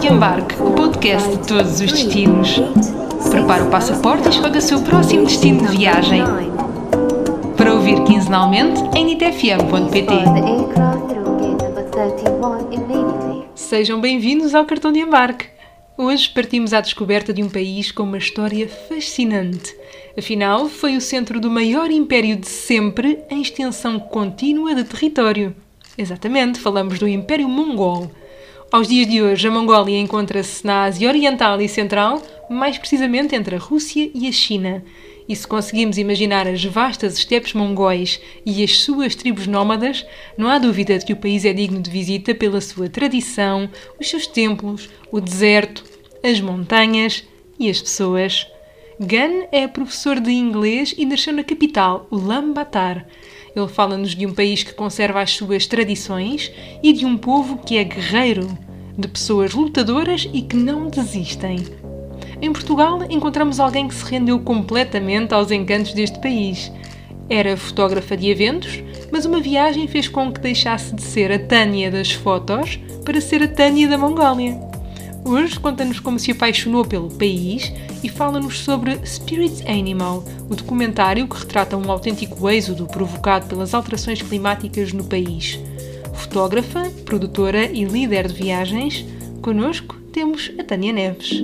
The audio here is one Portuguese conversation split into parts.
de Embarque, o podcast de todos os destinos. Prepare o passaporte e escolha o seu próximo destino de viagem. Para ouvir quinzenalmente em nitfm.pt. Sejam bem-vindos ao Cartão de Embarque. Hoje partimos à descoberta de um país com uma história fascinante. Afinal, foi o centro do maior império de sempre em extensão contínua de território. Exatamente, falamos do Império Mongol. Aos dias de hoje, a Mongólia encontra-se na Ásia Oriental e Central, mais precisamente entre a Rússia e a China. E se conseguimos imaginar as vastas estepes mongóis e as suas tribos nómadas, não há dúvida de que o país é digno de visita pela sua tradição, os seus templos, o deserto, as montanhas e as pessoas. Gan é professor de inglês e nasceu na capital, Ulaanbaatar. Ele fala-nos de um país que conserva as suas tradições e de um povo que é guerreiro, de pessoas lutadoras e que não desistem. Em Portugal, encontramos alguém que se rendeu completamente aos encantos deste país. Era fotógrafa de eventos, mas uma viagem fez com que deixasse de ser a Tânia das fotos para ser a Tânia da Mongólia. Hoje conta-nos como se apaixonou pelo país e fala-nos sobre Spirit Animal, o documentário que retrata um autêntico êxodo provocado pelas alterações climáticas no país. Fotógrafa, produtora e líder de viagens, conosco temos a Tânia Neves.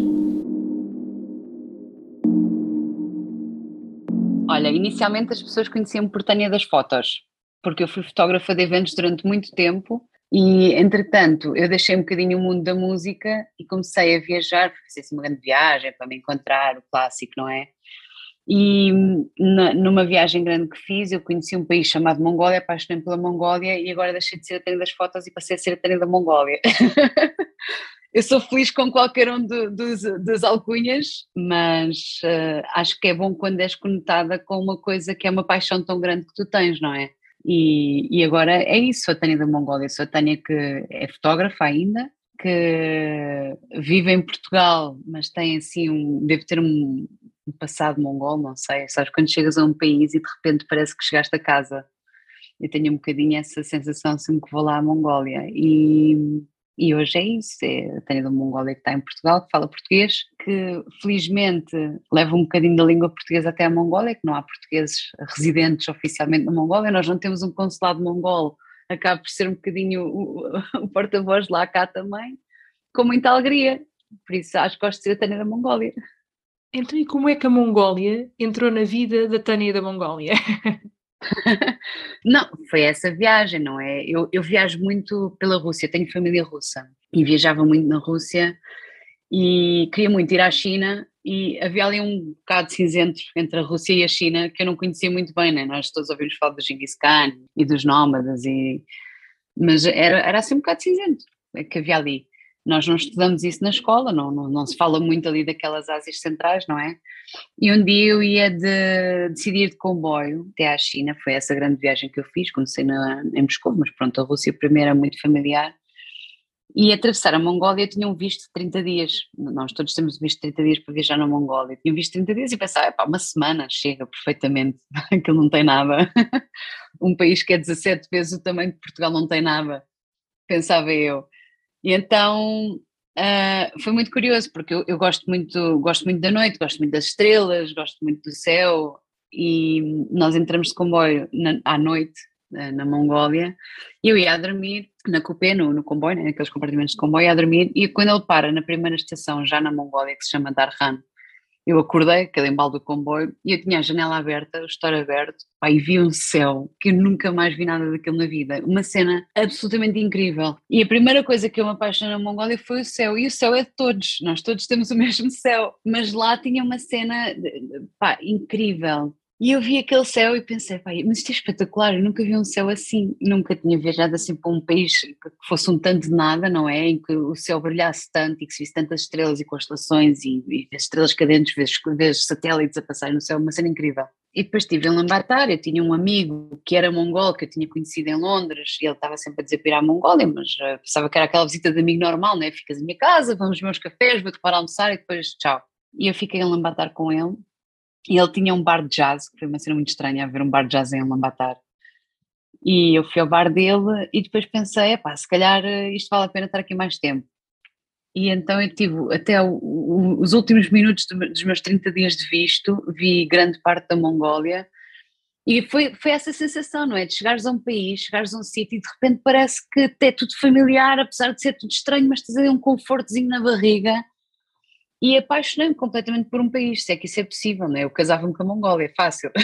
Olha, inicialmente as pessoas conheciam-me por Tânia das Fotos, porque eu fui fotógrafa de eventos durante muito tempo e, entretanto, eu deixei um bocadinho o mundo da música e comecei a viajar, fiz assim uma grande viagem para me encontrar, o clássico, não é? E numa viagem grande que fiz, eu conheci um país chamado Mongólia, apaixonei pela Mongólia e agora deixei de ser a Tânia das fotos e passei a ser a Tânia da Mongólia. eu sou feliz com qualquer um do, dos, dos alcunhas, mas uh, acho que é bom quando és conectada com uma coisa que é uma paixão tão grande que tu tens, não é? E, e agora é isso, sou a Tânia da Mongólia, sou a Tânia que é fotógrafa ainda, que vive em Portugal, mas tem assim um, deve ter um, um passado mongol, não sei, sabes, quando chegas a um país e de repente parece que chegaste a casa, eu tenho um bocadinho essa sensação sempre que vou lá à Mongólia. E e hoje é isso, é a Tânia da Mongólia que está em Portugal, que fala português, que felizmente leva um bocadinho da língua portuguesa até a Mongólia, que não há portugueses residentes oficialmente na Mongólia, nós não temos um consulado mongol, acaba por ser um bocadinho o, o porta-voz lá cá também, com muita alegria, por isso acho que gosto de ser a Tânia da Mongólia. Então e como é que a Mongólia entrou na vida da Tânia da Mongólia? não, foi essa viagem, não é? Eu, eu viajo muito pela Rússia, tenho família russa e viajava muito na Rússia e queria muito ir à China e havia ali um bocado cinzento entre a Rússia e a China que eu não conhecia muito bem, né? Nós todos ouvimos falar do Genghis Khan e dos nómadas e mas era, era assim um bocado cinzento é que havia ali. Nós não estudamos isso na escola, não, não, não, se fala muito ali daquelas Ásias centrais, não é? E um dia eu ia de, decidir de comboio até à China, foi essa grande viagem que eu fiz, comecei na, em Moscou, mas pronto, a Rússia primeiro é muito familiar. E atravessar a Mongólia tinha um visto de 30 dias, nós todos temos visto de 30 dias para viajar na Mongólia, tinha um visto de 30 dias e pensava, pá, uma semana chega perfeitamente, aquilo não tem nada. um país que é 17 vezes o tamanho de Portugal não tem nada, pensava eu. E então uh, foi muito curioso, porque eu, eu, gosto, muito, gosto muito da noite, gosto muito das estrelas, gosto muito do céu, e nós entramos de comboio na, à noite na Mongólia, e eu ia a dormir na cupê, no, no comboio, né, naqueles compartimentos de comboio, ia a dormir, e quando ele para na primeira estação, já na Mongólia, que se chama Darhan, eu acordei, cada embalo do comboio, e eu tinha a janela aberta, o estar aberto, pá, e vi um céu que eu nunca mais vi nada daquilo na vida. Uma cena absolutamente incrível. E a primeira coisa que eu me apaixonei na Mongólia foi o céu, e o céu é de todos, nós todos temos o mesmo céu, mas lá tinha uma cena, pá, incrível. E eu vi aquele céu e pensei, pai, mas isto é espetacular, eu nunca vi um céu assim, nunca tinha viajado assim para um país que fosse um tanto de nada, não é? Em que o céu brilhasse tanto e que se visse tantas estrelas e constelações e, e estrelas cadentes, vezes, vezes satélites a passar no céu, uma cena incrível. E depois estive em Lambatar, eu tinha um amigo que era mongol, que eu tinha conhecido em Londres, e ele estava sempre a dizer para ir à Mongólia, mas uh, pensava que era aquela visita de amigo normal, né? Ficas em minha casa, vamos meus cafés, vou-te para almoçar e depois tchau. E eu fiquei em Lambatar com ele, e ele tinha um bar de jazz, que foi uma cena muito estranha haver um bar de jazz em Lambatar. E eu fui ao bar dele e depois pensei, pá, se calhar eh, isto vale a pena estar aqui mais tempo. E então eu tive, até o, o, os últimos minutos dos meus 30 dias de visto, vi grande parte da Mongólia, e foi, foi essa sensação, não é? De chegares a um país, chegares a um sítio e de repente parece que é tudo familiar, apesar de ser tudo estranho, mas tens ali um confortozinho na barriga. E apaixonei-me completamente por um país, se é que isso é possível, não é? Eu casava-me com a Mongólia, é fácil.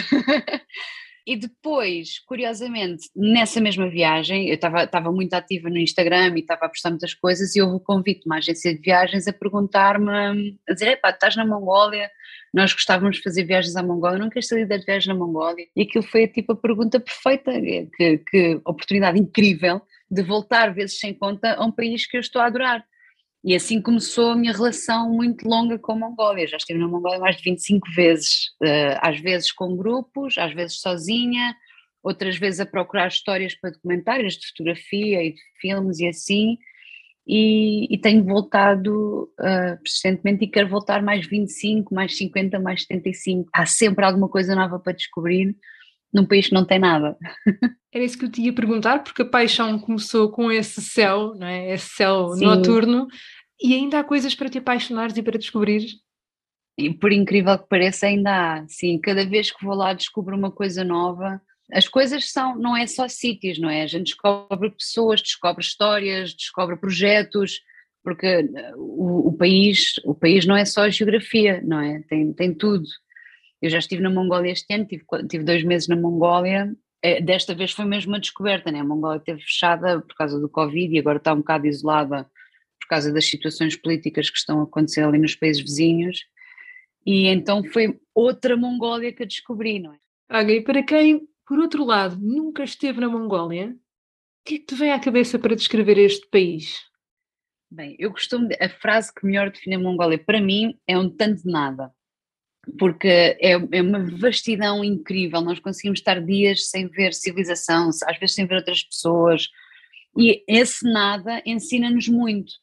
E depois, curiosamente, nessa mesma viagem, eu estava muito ativa no Instagram e estava a postar muitas coisas e houve o convite de uma agência de viagens a perguntar-me, a dizer, epá, estás na Mongólia, nós gostávamos de fazer viagens à Mongólia, ser líder de viagens na Mongólia? E aquilo foi tipo a pergunta perfeita, que, que oportunidade incrível de voltar vezes sem conta a um país que eu estou a adorar. E assim começou a minha relação muito longa com a Mongólia. Já estive na Mongólia mais de 25 vezes, eh, às vezes com grupos, às vezes sozinha, outras vezes a procurar histórias para documentários de fotografia e de filmes e assim. E, e tenho voltado uh, persistentemente e quero voltar mais 25, mais 50, mais 75. Há sempre alguma coisa nova para descobrir num país que não tem nada. Era isso que eu te ia perguntar, porque a paixão começou com esse céu, não é? esse céu Sim. noturno, e ainda há coisas para te apaixonares e para descobrires? E por incrível que pareça, ainda há. Sim, cada vez que vou lá descubro uma coisa nova. As coisas são, não é só sítios, não é? A gente descobre pessoas, descobre histórias, descobre projetos, porque o, o país, o país não é só a geografia, não é? Tem, tem tudo. Eu já estive na Mongólia este ano, tive, tive dois meses na Mongólia. É, desta vez foi mesmo uma descoberta, né? A Mongólia esteve fechada por causa do Covid e agora está um bocado isolada por causa das situações políticas que estão a acontecer ali nos países vizinhos. E então foi outra Mongólia que eu descobri, não é? Olha, e para quem, por outro lado, nunca esteve na Mongólia, o que é que te vem à cabeça para descrever este país? Bem, eu costumo. A frase que melhor define a Mongólia para mim é um tanto de nada porque é, é, uma vastidão incrível. Nós conseguimos estar dias sem ver civilização, às vezes sem ver outras pessoas, e esse nada ensina-nos muito.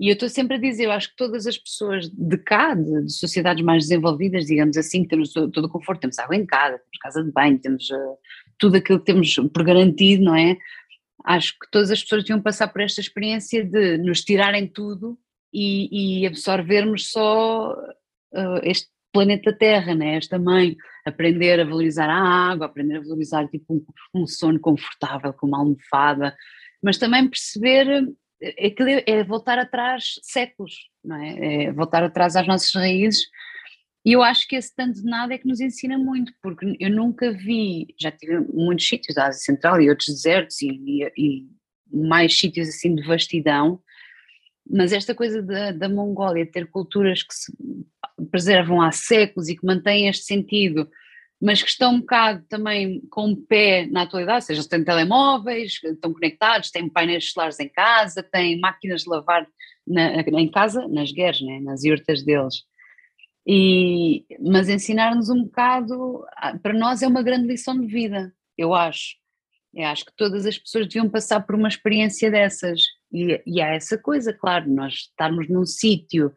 E eu estou sempre a dizer, eu acho que todas as pessoas de cá, de, de sociedades mais desenvolvidas, digamos assim, temos todo o conforto, temos água em casa, temos casa de banho, temos uh, tudo aquilo que temos por garantido, não é? Acho que todas as pessoas deviam passar por esta experiência de nos tirarem tudo e, e absorvermos só uh, este planeta Terra, né? esta mãe, aprender a valorizar a água, aprender a valorizar tipo um, um sono confortável com uma almofada, mas também perceber aquilo é, é voltar atrás séculos, não é? é? voltar atrás às nossas raízes e eu acho que esse tanto de nada é que nos ensina muito, porque eu nunca vi, já tive muitos sítios da Ásia Central e outros desertos e, e, e mais sítios assim de vastidão, mas esta coisa da, da Mongólia ter culturas que se preservam há séculos e que mantêm este sentido, mas que estão um bocado também com o pé na atualidade, ou seja, têm telemóveis, estão conectados, têm painéis solares em casa, têm máquinas de lavar na, em casa, nas guerras, né, nas yurtas deles. E, mas ensinar-nos um bocado, para nós é uma grande lição de vida, eu acho. Eu acho que todas as pessoas deviam passar por uma experiência dessas. E, e há essa coisa, claro, nós estarmos num sítio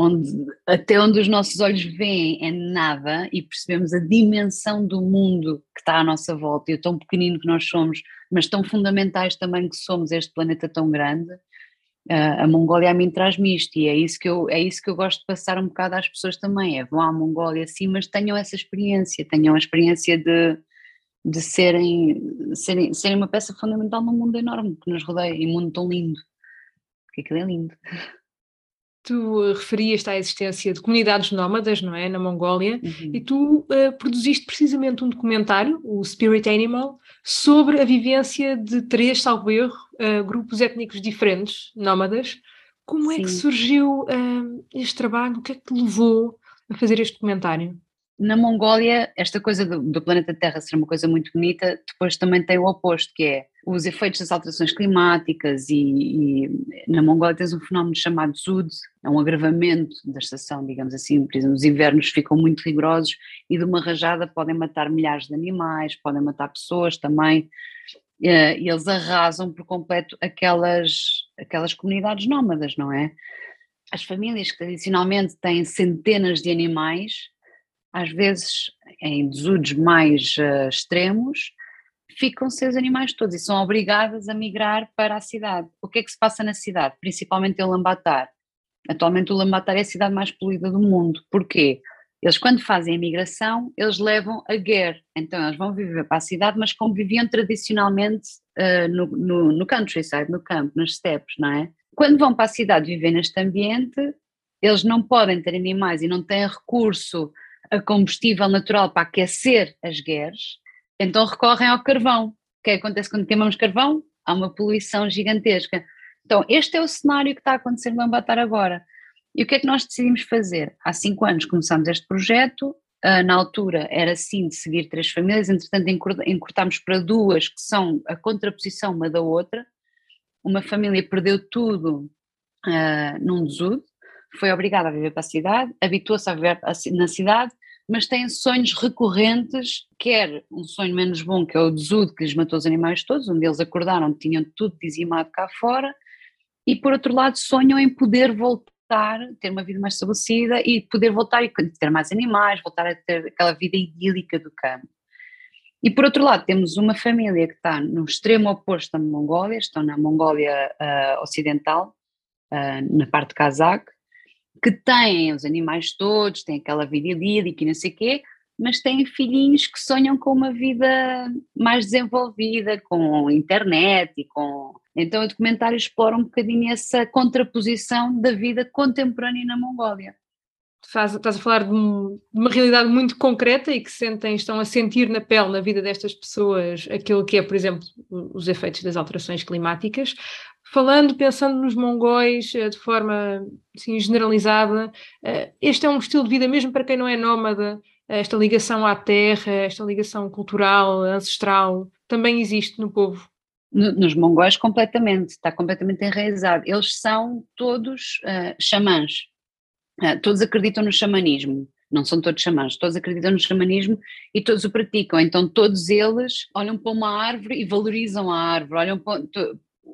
onde até onde os nossos olhos veem é nada e percebemos a dimensão do mundo que está à nossa volta e o tão pequenino que nós somos, mas tão fundamentais também que somos este planeta tão grande, a Mongólia a mim traz-me isto e é isso, que eu, é isso que eu gosto de passar um bocado às pessoas também, é vão à Mongólia sim, mas tenham essa experiência, tenham a experiência de, de serem, serem, serem uma peça fundamental num mundo enorme que nos rodeia e um mundo tão lindo, porque aquilo é lindo. Tu eh, referias à existência de comunidades nómadas, não é, na Mongólia, uhum. e tu uh, produziste precisamente um documentário, o Spirit Animal, sobre a vivência de três, salvo erro, uh, grupos étnicos diferentes, nómadas. Como Sim. é que surgiu uh, este trabalho? O que é que te levou a fazer este documentário? Na Mongólia, esta coisa do, do planeta Terra ser uma coisa muito bonita, depois também tem o oposto, que é os efeitos das alterações climáticas e, e, na Mongólia tens um fenómeno chamado Zud, é um agravamento da estação, digamos assim, por exemplo, os invernos ficam muito rigorosos e de uma rajada podem matar milhares de animais, podem matar pessoas também, eh, e eles arrasam por completo aquelas, aquelas comunidades nómadas, não é? As famílias que tradicionalmente têm centenas de animais, às vezes em desudos mais uh, extremos, ficam sem os animais todos e são obrigadas a migrar para a cidade. O que é que se passa na cidade? Principalmente em Lambatar. Atualmente o Lambatar é a cidade mais poluída do mundo. Porquê? Eles quando fazem a migração, eles levam a guerra. Então eles vão viver para a cidade, mas como viviam tradicionalmente uh, no, no, no countryside, no campo, nas steppes, não é? Quando vão para a cidade viver neste ambiente, eles não podem ter animais e não têm recurso a combustível natural para aquecer as guerras, então recorrem ao carvão. O que, é que acontece quando queimamos carvão? Há uma poluição gigantesca. Então, este é o cenário que está a acontecer no Ambatar agora. E o que é que nós decidimos fazer? Há cinco anos começámos este projeto, uh, na altura era sim de seguir três famílias, entretanto encurtámos para duas que são a contraposição uma da outra. Uma família perdeu tudo uh, num desudo, foi obrigada a viver para a cidade, habituou-se a viver na cidade, mas têm sonhos recorrentes, quer um sonho menos bom, que é o desudo que lhes matou os animais todos, onde eles acordaram, tinham tudo dizimado cá fora, e por outro lado sonham em poder voltar, ter uma vida mais estabelecida e poder voltar e ter mais animais, voltar a ter aquela vida idílica do campo. E por outro lado temos uma família que está no extremo oposto da Mongólia, estão na Mongólia uh, Ocidental, uh, na parte cazaque, que têm os animais todos, têm aquela vida idílica e não sei o quê, mas têm filhinhos que sonham com uma vida mais desenvolvida, com internet e com. Então o documentário explora um bocadinho essa contraposição da vida contemporânea na Mongólia. Faz, estás a falar de, um, de, uma realidade muito concreta e que sentem, estão a sentir na pele, na vida destas pessoas, aquilo que é, por exemplo, os efeitos das alterações climáticas. Falando, pensando nos mongóis eh, de forma assim, generalizada, eh, este é um estilo de vida mesmo para quem não é nómada, esta ligação à terra, esta ligação cultural, ancestral, também existe no povo. Nos mongóis, completamente, está completamente enraizado. Eles são todos uh, xamãs, uh, todos acreditam no xamanismo. Não são todos xamãs, todos acreditam no xamanismo e todos o praticam. Então, todos eles olham para uma árvore e valorizam a árvore, olham para,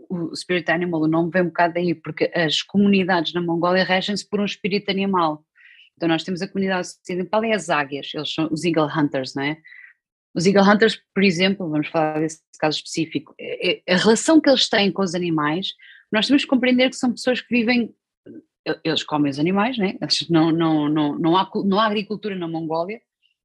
o Spirit Animal, o nome vem um bocado daí, porque as comunidades na Mongólia regem-se por um espírito animal. Então nós temos a comunidade ocidental e as águias, eles são os Eagle Hunters, não é? Os Eagle Hunters, por exemplo, vamos falar desse caso específico, é, é, a relação que eles têm com os animais, nós temos que compreender que são pessoas que vivem, eles comem os animais, né? não, não, não, não, há, não há agricultura na Mongólia,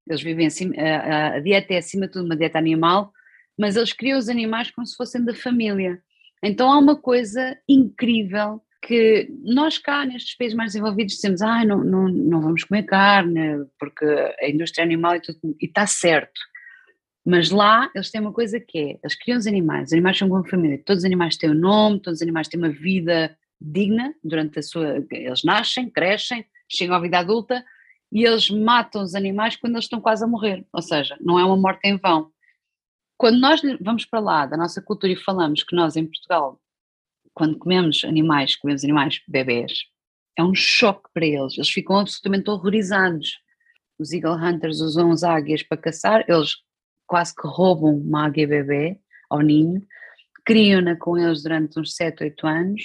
eles vivem assim, a, a dieta é acima de tudo uma dieta animal, mas eles criam os animais como se fossem da família. Então há uma coisa incrível que nós cá nestes países mais desenvolvidos dizemos, ah, não, não, não vamos comer carne porque a indústria animal e tudo, e está certo. Mas lá eles têm uma coisa que é, eles criam os animais, os animais são como família, todos os animais têm um nome, todos os animais têm uma vida digna durante a sua, eles nascem, crescem, chegam à vida adulta e eles matam os animais quando eles estão quase a morrer, ou seja, não é uma morte em vão. Quando nós vamos para lá da nossa cultura e falamos que nós em Portugal, quando comemos animais, comemos animais bebês, é um choque para eles, eles ficam absolutamente horrorizados. Os Eagle Hunters usam as águias para caçar, eles quase que roubam uma águia bebê ao ninho, criam-na com eles durante uns 7, 8 anos,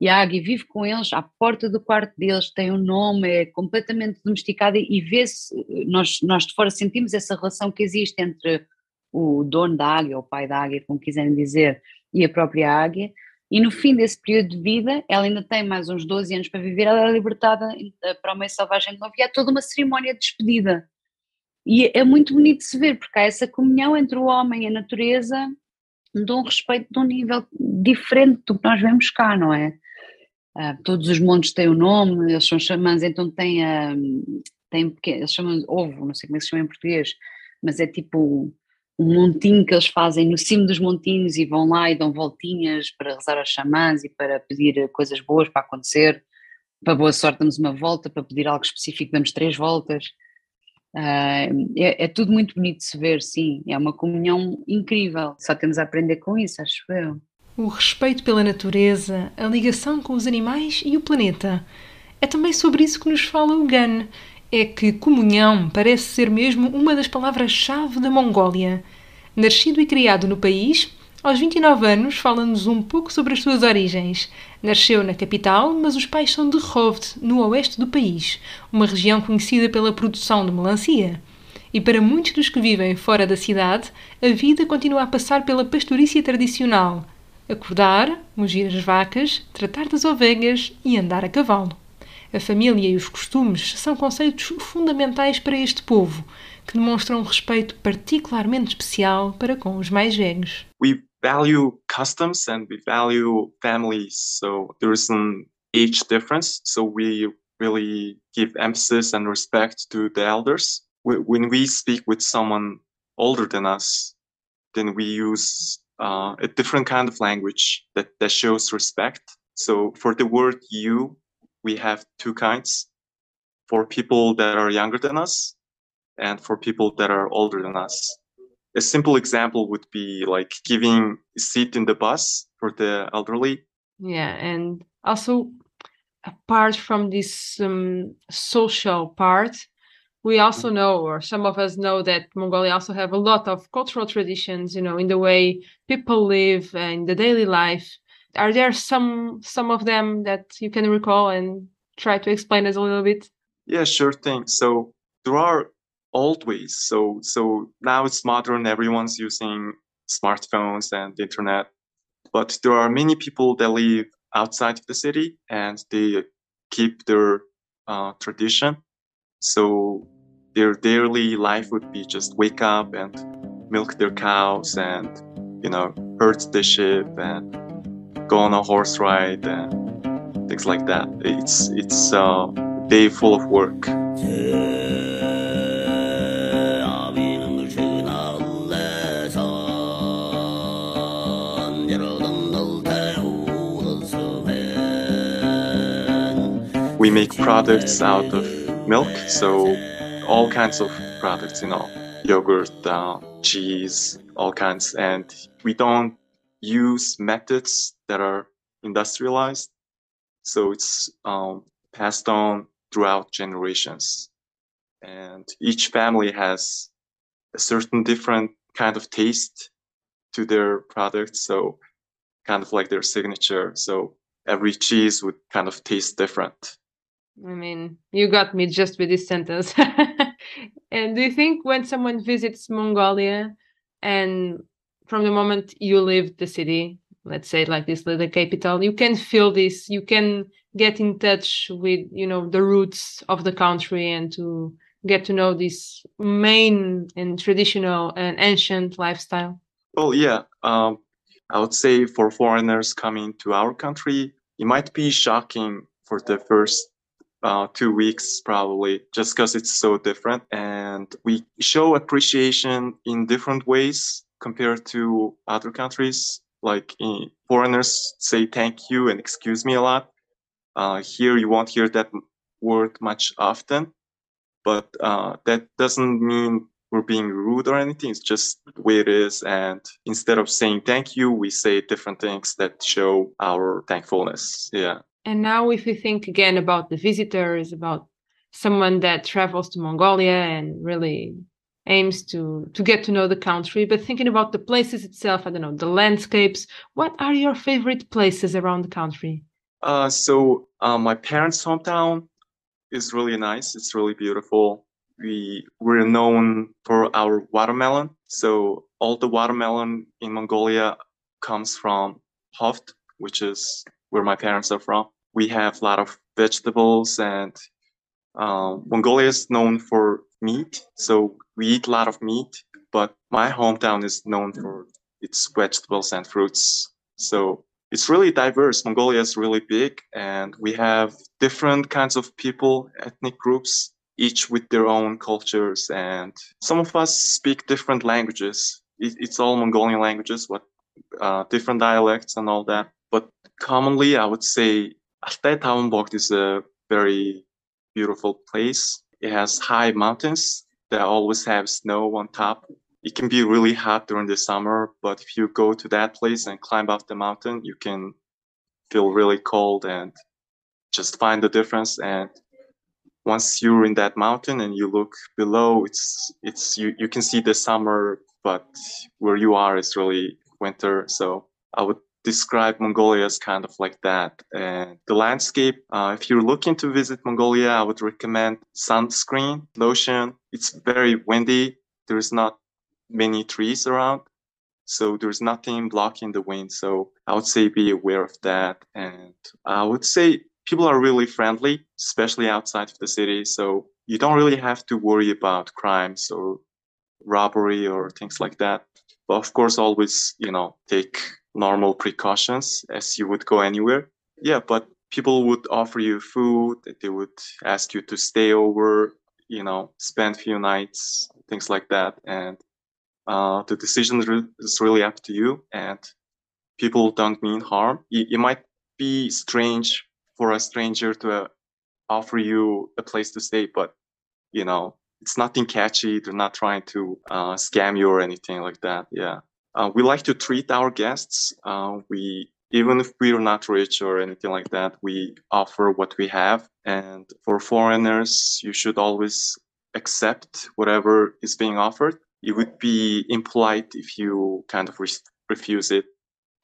e a águia vive com eles à porta do quarto deles, tem um nome, é completamente domesticada e vê-se, nós, nós de fora sentimos essa relação que existe entre o dono da águia, o pai da águia, como quiserem dizer, e a própria águia, e no fim desse período de vida, ela ainda tem mais uns 12 anos para viver, ela é libertada eh, para o meio selvagem de novo e há toda uma cerimónia de despedida. E é muito bonito de se ver, porque há essa comunhão entre o homem e a natureza de um respeito de um nível diferente do que nós vemos cá, não é? Uh, todos os montes têm o um nome, eles são xamãs, então têm, uh, têm eles chamam ovo, não sei como é que se chama em português, mas é tipo um montinho que eles fazem no cimo dos montinhos e vão lá e dão voltinhas para rezar aos xamãs e para pedir coisas boas para acontecer. Para boa sorte damos uma volta, para pedir algo específico damos três voltas. Uh, é, é, tudo muito bonito de se ver, sim. É uma comunhão incrível. Só temos a aprender com isso, acho eu. O respeito pela natureza, a ligação com os animais e o planeta. É também sobre isso que nos fala o Gan é que comunhão parece ser mesmo uma das palavras-chave da Mongólia. Nascido e criado no país, aos 29 anos fala-nos um pouco sobre as suas origens. Nasceu na capital, mas os pais são de Hovd, no oeste do país, uma região conhecida pela produção de melancia. E para muitos dos que vivem fora da cidade, a vida continua a passar pela pastorícia tradicional. Acordar, mugir as vacas, tratar das ovelhas e andar a cavalo. A família e os costumes são conceitos fundamentais para este povo, que demonstram um respeito particularmente especial para com os mais velhos. We value customs and we value families, so there is an age difference, so we really give emphasis and respect to the elders. When we speak with someone older than us, then we use uh, a different kind of language that, that shows respect. So for the word you, we have two kinds for people that are younger than us and for people that are older than us. A simple example would be like giving a seat in the bus for the elderly. Yeah, and also apart from this um, social part, we also know, or some of us know, that Mongolia also have a lot of cultural traditions. You know, in the way people live in the daily life. Are there some some of them that you can recall and try to explain us a little bit? Yeah, sure thing. So there are old ways. So so now it's modern. Everyone's using smartphones and internet, but there are many people that live outside of the city and they keep their uh, tradition. So their daily life would be just wake up and milk their cows and you know herd the sheep and go on a horse ride and things like that. It's it's a day full of work. we make products out of milk, so all kinds of products, you know, yogurt, uh, cheese, all kinds, and we don't use methods that are industrialized, so it's um, passed on throughout generations, and each family has a certain different kind of taste to their products, so kind of like their signature. So every cheese would kind of taste different. I mean, you got me just with this sentence. and do you think when someone visits Mongolia and from the moment you leave the city, let's say like this the capital, you can feel this, you can get in touch with, you know, the roots of the country and to get to know this main and traditional and ancient lifestyle? Well, yeah. Um, I would say for foreigners coming to our country, it might be shocking for the first uh, two weeks probably just because it's so different and we show appreciation in different ways compared to other countries like foreigners say thank you and excuse me a lot. Uh, here you won't hear that word much often but uh, that doesn't mean we're being rude or anything. It's just the way it is. And instead of saying thank you we say different things that show our thankfulness. Yeah. And now, if we think again about the visitors, about someone that travels to Mongolia and really aims to to get to know the country, but thinking about the places itself, I don't know, the landscapes. What are your favorite places around the country? Uh, so uh, my parents' hometown is really nice. It's really beautiful. We we're known for our watermelon. So all the watermelon in Mongolia comes from Hoft, which is where my parents are from we have a lot of vegetables and um, Mongolia is known for meat, so we eat a lot of meat. But my hometown is known for its vegetables and fruits. So it's really diverse. Mongolia is really big, and we have different kinds of people, ethnic groups, each with their own cultures. And some of us speak different languages. It, it's all Mongolian languages, but uh, different dialects and all that. But commonly, I would say Tauenbocht is a very beautiful place. It has high mountains that always have snow on top. It can be really hot during the summer, but if you go to that place and climb up the mountain, you can feel really cold and just find the difference. And once you're in that mountain and you look below, it's it's you, you can see the summer, but where you are is really winter. So I would describe Mongolia as kind of like that. And the landscape, uh, if you're looking to visit Mongolia, I would recommend sunscreen, lotion. It's very windy. There's not many trees around. So there's nothing blocking the wind. So I would say be aware of that. And I would say people are really friendly, especially outside of the city. So you don't really have to worry about crimes or robbery or things like that. But of course, always, you know, take normal precautions as you would go anywhere. Yeah, but people would offer you food, they would ask you to stay over, you know, spend a few nights, things like that. And uh, the decision is really up to you. And people don't mean harm. It, might be strange for a stranger to uh, offer you a place to stay, but you know, it's nothing catchy. They're not trying to uh, scam you or anything like that. Yeah. Uh, we like to treat our guests. Uh, we, even if we're not rich or anything like that, we offer what we have. And for foreigners, you should always accept whatever is being offered. It would be impolite if you kind of re- refuse it.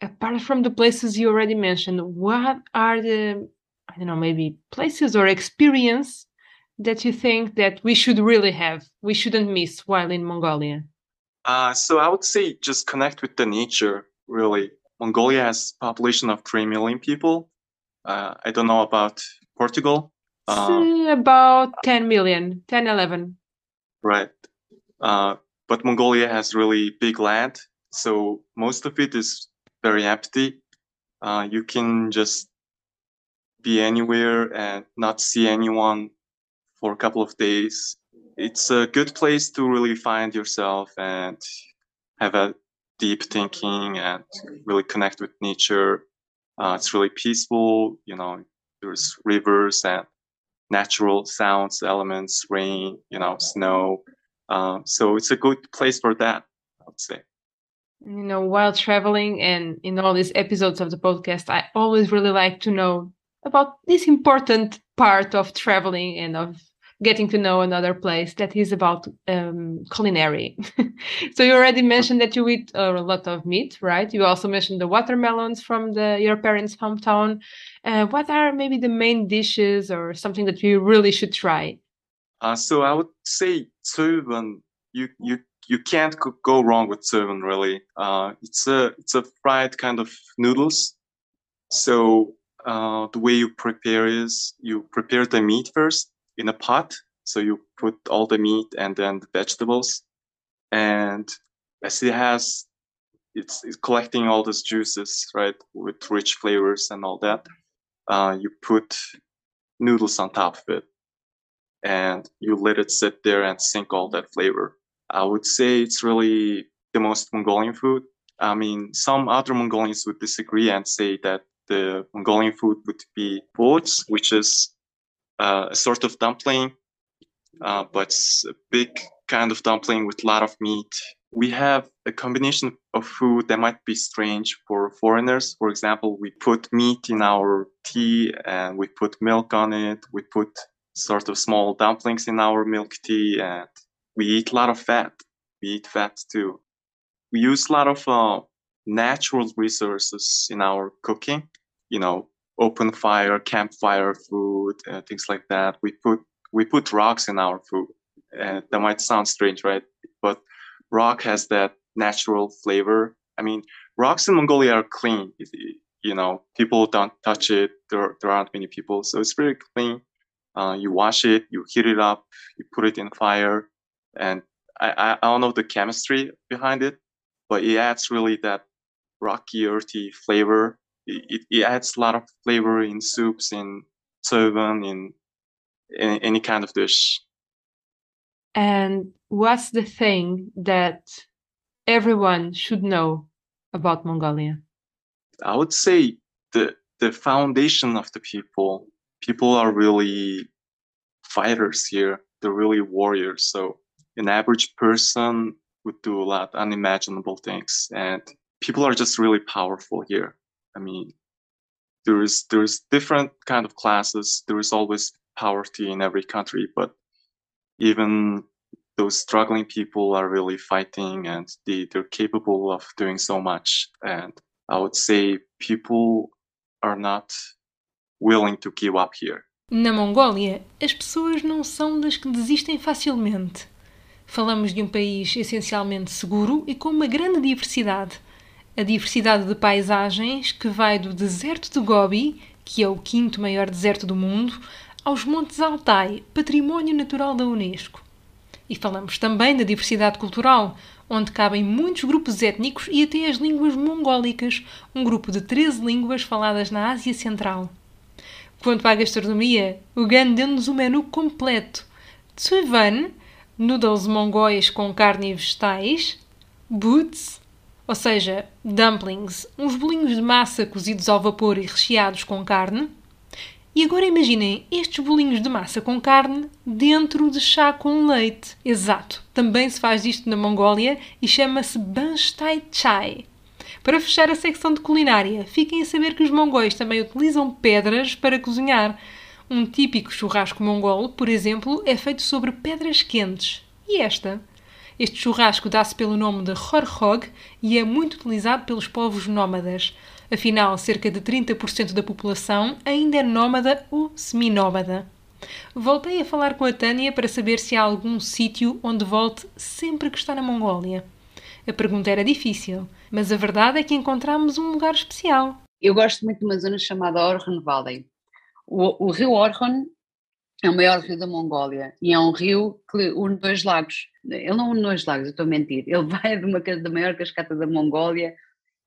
Apart from the places you already mentioned, what are the, I don't know, maybe places or experience that you think that we should really have, we shouldn't miss while in Mongolia? Uh, so I would say just connect with the nature, really. Mongolia has population of 3 million people. Uh, I don't know about Portugal. Uh, about 10 million, 10, 11. Right. Uh, but Mongolia has really big land. So most of it is very empty. Uh, you can just be anywhere and not see anyone for a couple of days. It's a good place to really find yourself and have a deep thinking and really connect with nature. Uh, it's really peaceful. You know, there's rivers and natural sounds, elements, rain, you know, snow. Um, so it's a good place for that, I would say. You know, while traveling and in all these episodes of the podcast, I always really like to know about this important part of traveling and of getting to know another place that is about um, culinary. so you already mentioned that you eat a lot of meat, right? You also mentioned the watermelons from the your parents' hometown. Uh, what are maybe the main dishes or something that you really should try? Uh, so I would say tsuban. You you you can't go wrong with tsuban. Really, uh, it's a it's a fried kind of noodles. So uh, the way you prepare is you prepare the meat first in a pot. So you put all the meat and then the vegetables, and as it has, it's, it's collecting all those juices, right, with rich flavors and all that. Uh, you put noodles on top of it, and you let it sit there and sink all that flavor. I would say it's really the most Mongolian food. I mean, some other Mongolians would disagree and say that the Mongolian food would be bots, which is a sort of dumpling, uh, but a big kind of dumpling with a lot of meat. We have a combination of food that might be strange for foreigners. For example, we put meat in our tea and we put milk on it. We put sort of small dumplings in our milk tea and we eat a lot of fat. We eat fat too. We use a lot of uh, natural resources in our cooking. You know, open fire, campfire food, uh, things like that. We put we put rocks in our food. Uh, that might sound strange, right? But rock has that natural flavor. I mean, rocks in Mongolia are clean. You know, people don't touch it. There, there aren't many people, so it's very clean. Uh, you wash it, you heat it up, you put it in fire, and I, I don't know the chemistry behind it, but it adds really that rocky, earthy flavor it, it adds a lot of flavor in soups, in tsuban, in, in any kind of dish. And what's the thing that everyone should know about Mongolia? I would say the the foundation of the people. People are really fighters here. They're really warriors. So an average person would do a lot unimaginable things, and people are just really powerful here. I mean, there is there's different kind of classes. There is always poverty in every country, but even those struggling people are really fighting and they, they're capable of doing so much. And I would say people are not willing to give up here. Na Mongólia, as pessoas não são das que desistem facilmente. Falamos de um país essencialmente seguro e com uma grande diversidade. A diversidade de paisagens que vai do deserto de Gobi, que é o quinto maior deserto do mundo, aos Montes Altai, património natural da Unesco. E falamos também da diversidade cultural, onde cabem muitos grupos étnicos e até as línguas mongólicas, um grupo de 13 línguas faladas na Ásia Central. Quanto à gastronomia, o GAN deu-nos o menu completo. Tsuivan, noodles mongóis com carne e vegetais, boots, ou seja, dumplings, uns bolinhos de massa cozidos ao vapor e recheados com carne. E agora imaginem estes bolinhos de massa com carne dentro de chá com leite. Exato, também se faz isto na Mongólia e chama-se Banstai Chai. Para fechar a secção de culinária, fiquem a saber que os mongóis também utilizam pedras para cozinhar. Um típico churrasco mongol, por exemplo, é feito sobre pedras quentes. E esta? Este churrasco dá-se pelo nome de Horhog e é muito utilizado pelos povos nómadas. Afinal, cerca de 30% da população ainda é nómada ou seminómada. Voltei a falar com a Tânia para saber se há algum sítio onde volte sempre que está na Mongólia. A pergunta era difícil, mas a verdade é que encontramos um lugar especial. Eu gosto muito de uma zona chamada Orhon Valley. O, o rio Orhon é o maior rio da Mongólia e é um rio que une dois lagos. Ele não une dois lagos, eu estou a mentir. Ele vai de uma da maior cascata da Mongólia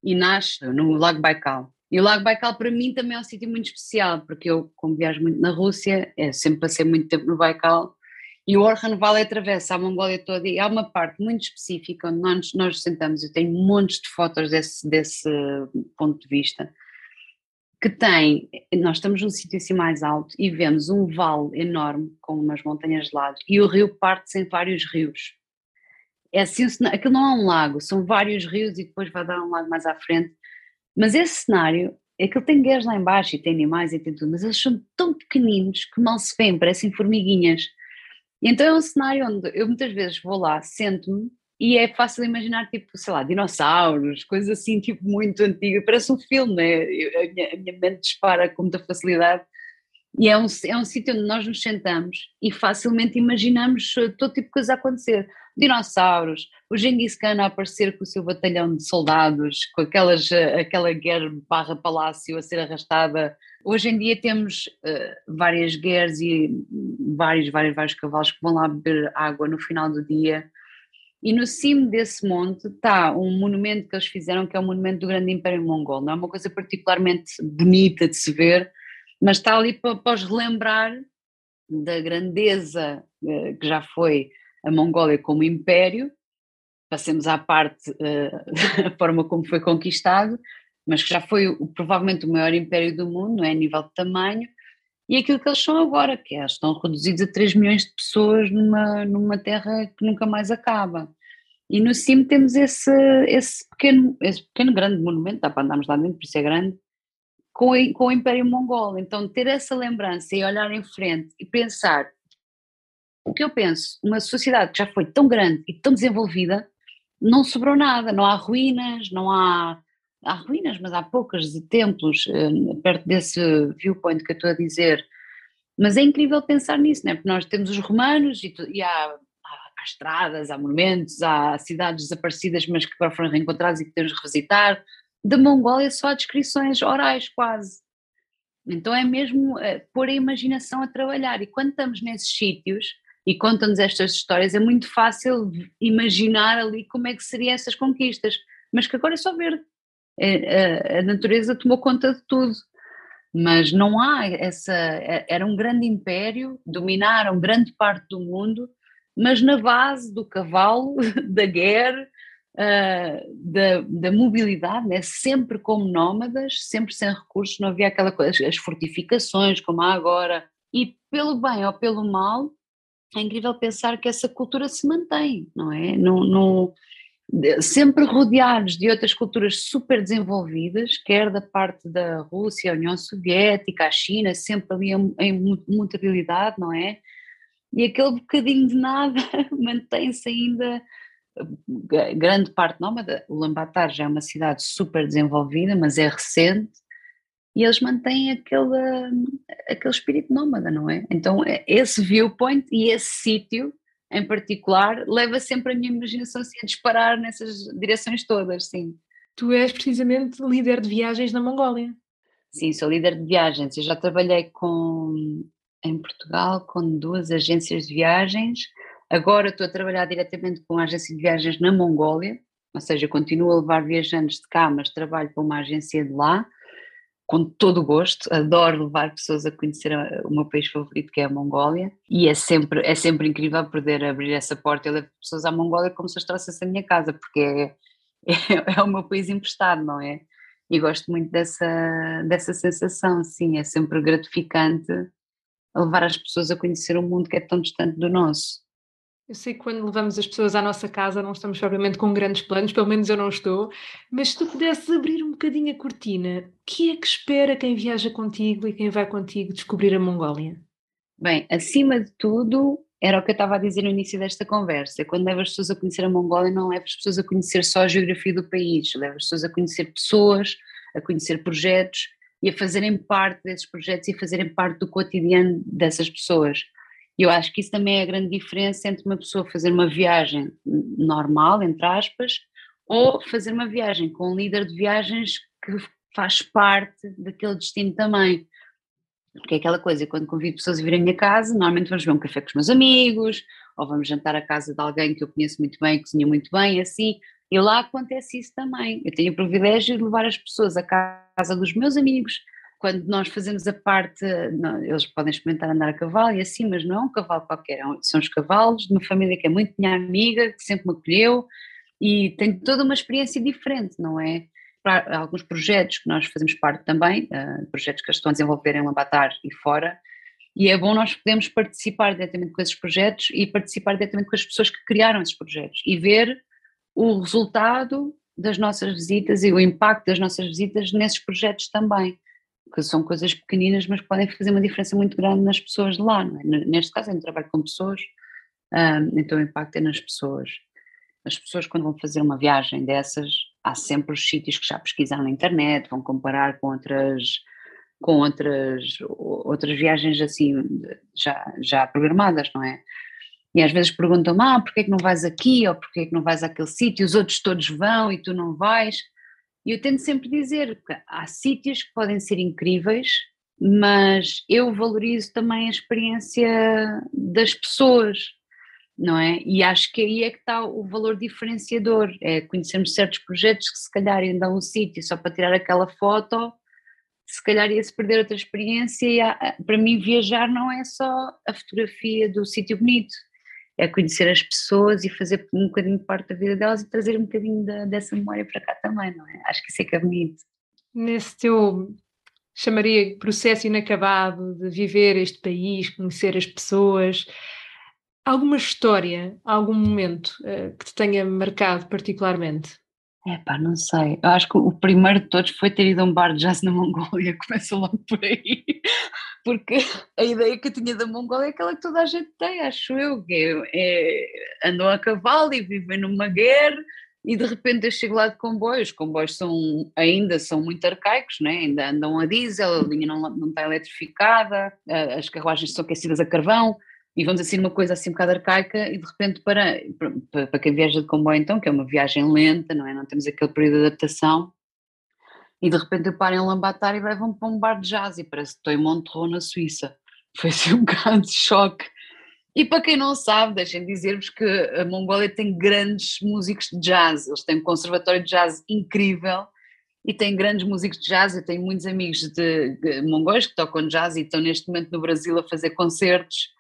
e nasce no Lago Baikal. E o Lago Baikal para mim também é um sítio muito especial, porque eu, como viajo muito na Rússia, é, sempre passei muito tempo no Baikal e o Orhan Valley atravessa a Mongólia toda e há uma parte muito específica onde nós nos sentamos, eu tenho montes de fotos desse, desse ponto de vista, que tem, nós estamos num sítio assim mais alto e vemos um vale enorme com umas montanhas de lado e o rio parte-se em vários rios. É assim, aquilo não é um lago, são vários rios e depois vai dar um lago mais à frente, mas esse cenário é que ele tem guerras lá embaixo e tem animais e tem tudo, mas eles são tão pequeninos que mal se vêem, parecem formiguinhas. E então é um cenário onde eu muitas vezes vou lá, sento-me e é fácil imaginar, tipo, sei lá, dinossauros, coisas assim, tipo, muito antigas, parece um filme, né? a, minha, a minha mente dispara com muita facilidade. E é um, é um sítio onde nós nos sentamos e facilmente imaginamos todo tipo de coisa a acontecer. Dinossauros, o Genghis Khan a aparecer com o seu batalhão de soldados, com aquelas, aquela guerra barra palácio a ser arrastada Hoje em dia temos uh, várias guerras e vários, vários, vários cavalos que vão lá beber água no final do dia. E no cimo desse monte está um monumento que eles fizeram, que é o monumento do Grande Império Mongol. Não é uma coisa particularmente bonita de se ver, mas está ali para, para os relembrar da grandeza uh, que já foi a Mongólia como império. Passemos à parte uh, a forma como foi conquistado, mas que já foi provavelmente o maior império do mundo, não é, a nível de tamanho, e aquilo que eles são agora, que é, estão reduzidos a 3 milhões de pessoas numa, numa terra que nunca mais acaba. E no cimo temos esse, esse, pequeno, esse pequeno grande monumento, dá para andarmos lá dentro, por isso é grande, com, com o Império Mongol. Então ter essa lembrança e olhar em frente e pensar, o que eu penso, uma sociedade que já foi tão grande e tão desenvolvida, não sobrou nada, não há ruínas, não há há ruínas, mas há poucas de templos uh, perto desse viewpoint que eu estou a dizer. Mas é incrível pensar nisso, né? porque nós temos os romanos e, e há, há, há, estradas, há monumentos, há cidades desaparecidas, mas que agora foram reencontradas e que que revisitar. Da Mongólia só há descrições orais, quase. Então é mesmo uh, pôr a imaginação a trabalhar. E quando estamos nesses sítios e contam-nos estas histórias, é muito fácil imaginar ali como é que seriam essas conquistas. Mas que agora é só ver a, a natureza tomou conta de tudo. Mas não há essa. É, era um grande império, dominaram grande parte do mundo, mas na base do cavalo, da guerra, uh, da, da, mobilidade, né? sempre como nómadas, sempre sem recursos, não havia aquela coisa, as fortificações como há agora. E pelo bem ou pelo mal, é incrível pensar que essa cultura se mantém, não é? Não, não, sempre rodeados de outras culturas super desenvolvidas, quer da parte da Rússia, a União Soviética, a China, sempre ali em, mutabilidade, não é? E aquele bocadinho de nada mantém-se ainda grande parte nómada. Lambatar já é uma cidade super desenvolvida, mas é recente e eles mantêm aquele, aquele espírito nómada, não é? Então, é, esse viewpoint e esse sítio em particular leva sempre a minha imaginação assim, a disparar nessas direções todas, sim. Tu és precisamente líder de viagens na Mongólia. Sim, sou líder de viagens. Eu já trabalhei com, em Portugal com duas agências de viagens. Agora estou a trabalhar diretamente com a agência de viagens na Mongólia, ou seja, continuo a levar viajantes de cá, mas trabalho para uma agência de lá com todo o gosto, adoro levar pessoas a conhecer o meu país favorito que é a Mongólia e é sempre, é sempre incrível poder abrir essa porta e levar pessoas à Mongólia como se as trouxesse a minha casa, porque é, é, é, o meu país emprestado, não é? E gosto muito dessa, dessa sensação, sim, é sempre gratificante levar as pessoas a conhecer um mundo que é tão distante do nosso. Eu sei que quando levamos as pessoas à nossa casa não estamos propriamente com grandes planos, pelo menos eu não estou, mas se tu pudesses abrir um bocadinho a cortina, o que é que espera quem viaja contigo e quem vai contigo descobrir a Mongólia? Bem, acima de tudo, era o que eu estava a dizer no início desta conversa, quando leva as pessoas a conhecer a Mongólia, não leva as pessoas a conhecer só a geografia do país, leva as pessoas a conhecer pessoas, a conhecer projetos e a fazerem parte desses projetos e fazerem parte do cotidiano dessas pessoas e eu acho que isso também é a grande diferença entre uma pessoa fazer uma viagem normal, entre aspas, ou fazer uma viagem com um líder de viagens que faz parte daquele destino também. Porque é aquela coisa, quando convido pessoas a vir à minha casa, normalmente vamos beber um café com os meus amigos, ou vamos jantar à casa de alguém que eu conheço muito bem, cozinha muito bem, assim. E lá acontece isso também. Eu tenho o privilégio de levar as pessoas à casa dos meus amigos, quando nós fazemos a parte, não, eles podem experimentar andar a cavalo e assim, mas não é um cavalo qualquer, é são os cavalos de uma família que é muito minha amiga, que sempre me acolheu e tem toda uma experiência diferente, não é? Para alguns projetos que nós fazemos parte também, uh, projetos que estão a desenvolver em Lambatar e fora, e é bom nós podermos participar diretamente com esses projetos e participar diretamente com as pessoas que criaram esses projetos e ver o resultado das nossas visitas e o impacto das nossas visitas nesses projetos também que são coisas pequeninas, mas podem fazer uma diferença muito grande nas pessoas de lá, é? Neste caso, eu trabalho com pessoas, um, então o impacto é nas pessoas. As pessoas, quando vão fazer uma viagem dessas, há sempre os sítios que já pesquisaram na internet, vão comparar com outras com outras, outras viagens assim já, já programadas, não é? E às vezes perguntam-me, ah, porquê é que não vais aqui, ou porquê é que não vais àquele sítio, os outros todos vão e tu não vais. E eu tento sempre dizer que há sítios que podem ser incríveis, mas eu valorizo também a experiência das pessoas, não é? E acho que aí é que está o valor diferenciador, é conhecermos certos projetos que se calhar ainda a um sítio só para tirar aquela foto, se calhar ia-se perder outra experiência e há, para mim viajar não é só a fotografia do sítio bonito, é conhecer as pessoas e fazer um bocadinho parte da vida delas e trazer um bocadinho dessa memória para cá também, não é? Acho que isso é que é bonito. Nesse teu, chamaria processo inacabado de viver este país, conhecer as pessoas, alguma história, algum momento uh, que te tenha marcado particularmente? É pá, não sei. Eu acho que o primeiro de todos foi ter ido a um bar de jazz na Mongólia, começa logo por aí porque a ideia que eu tinha da Mongólia é aquela que toda a gente tem, acho eu, que é, é, andam a cavalo e vivem numa guerra e de repente eu chego lá de comboios, os comboios são, ainda são muito arcaicos, né? ainda andam a diesel, a linha não, não está eletrificada, as carruagens são aquecidas a carvão, e vamos assim uma coisa assim um bocado arcaica e de repente para, para, para quem viaja de comboio então, que é uma viagem lenta, não é? Não temos aquele período de adaptação, e de repente eu paro em Lambatar e levam-me para um bar de jazz e parece que estou em Montreux na Suíça. Foi assim um bocado de choque. E para quem não sabe, deixem dizer-vos que a Mongólia tem grandes músicos de jazz, eles têm um conservatório de jazz incrível e têm grandes músicos de jazz. Eu tenho muitos amigos de, de mongóis que tocam jazz e estão neste momento no Brasil a fazer concertos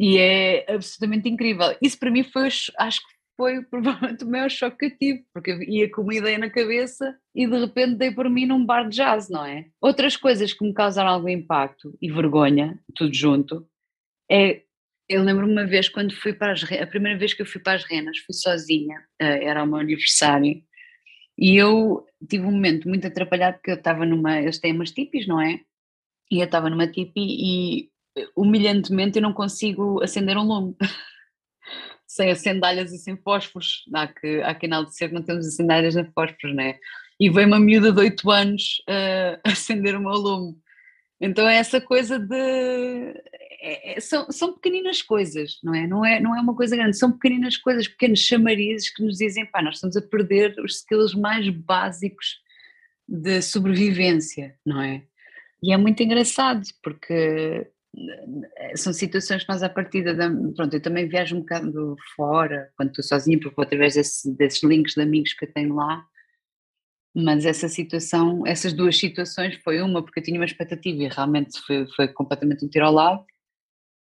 e é absolutamente incrível. Isso para mim foi, acho que foi provavelmente o maior choque que eu tive, porque ia com uma ideia na cabeça e de repente dei por mim num bar de jazz, não é? Outras coisas que me causaram algum impacto e vergonha, tudo junto, é. Eu lembro-me uma vez quando fui para as a primeira vez que eu fui para as renas, fui sozinha, eh, era o meu aniversário, e eu tive um momento muito atrapalhado porque eu estava numa, eles têm umas tipis, não é? E eu estava numa tipi e humilhantemente eu não consigo acender um lume. sem as sandálias e sem fósforos. Há que, há que enaltecer não temos as sandálias nem fósforos, não é? E veio uma miúda de 8 anos uh, acender o meu lume. Então é essa coisa de. É, é, são, são pequeninas coisas, não é? não é? Não é uma coisa grande, são pequeninas coisas, pequenos chamarizes que nos dizem, pá, nós estamos a perder os skills mais básicos de sobrevivência, não é? E é muito engraçado, porque são situações que nós, à partida, da, pronto, eu também viajo um bocado fora, quando estou sozinha, porque vou através desse, desses links de amigos que eu tenho lá, mas essa situação, essas duas situações, foi uma porque eu tinha uma expectativa e realmente foi, foi completamente um tiro ao lado,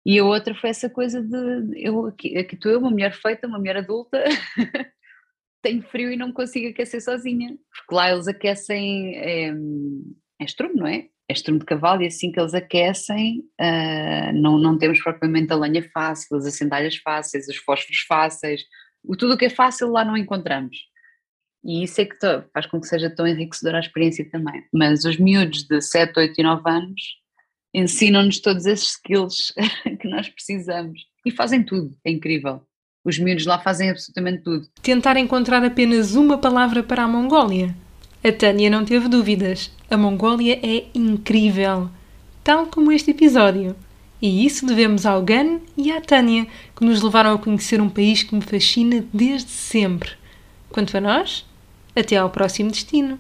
e a outra foi essa coisa de, eu, aqui, aqui estou eu, uma mulher feita, uma mulher adulta, tenho frio e não consigo aquecer sozinha, porque lá eles aquecem, é, é estrume, não é? É estrume de cavalo e assim que eles aquecem, uh, não, não temos propriamente a lenha fácil, as sandálias fáceis, os fósforos fáceis, o, tudo o que é fácil lá não encontramos. E isso é que faz com que seja tão enriquecedora a experiência também. Mas os miúdos de 7, 8 e 9 anos ensinam-nos todos esses skills que nós precisamos e fazem tudo, é incrível. Os miúdos lá fazem absolutamente tudo. Tentar encontrar apenas uma palavra para a Mongólia. A Tânia não teve dúvidas. A Mongólia é incrível, tal como este episódio. E isso devemos ao Gan e à Tânia, que nos levaram a conhecer um país que me fascina desde sempre. Quanto a nós, até ao próximo destino.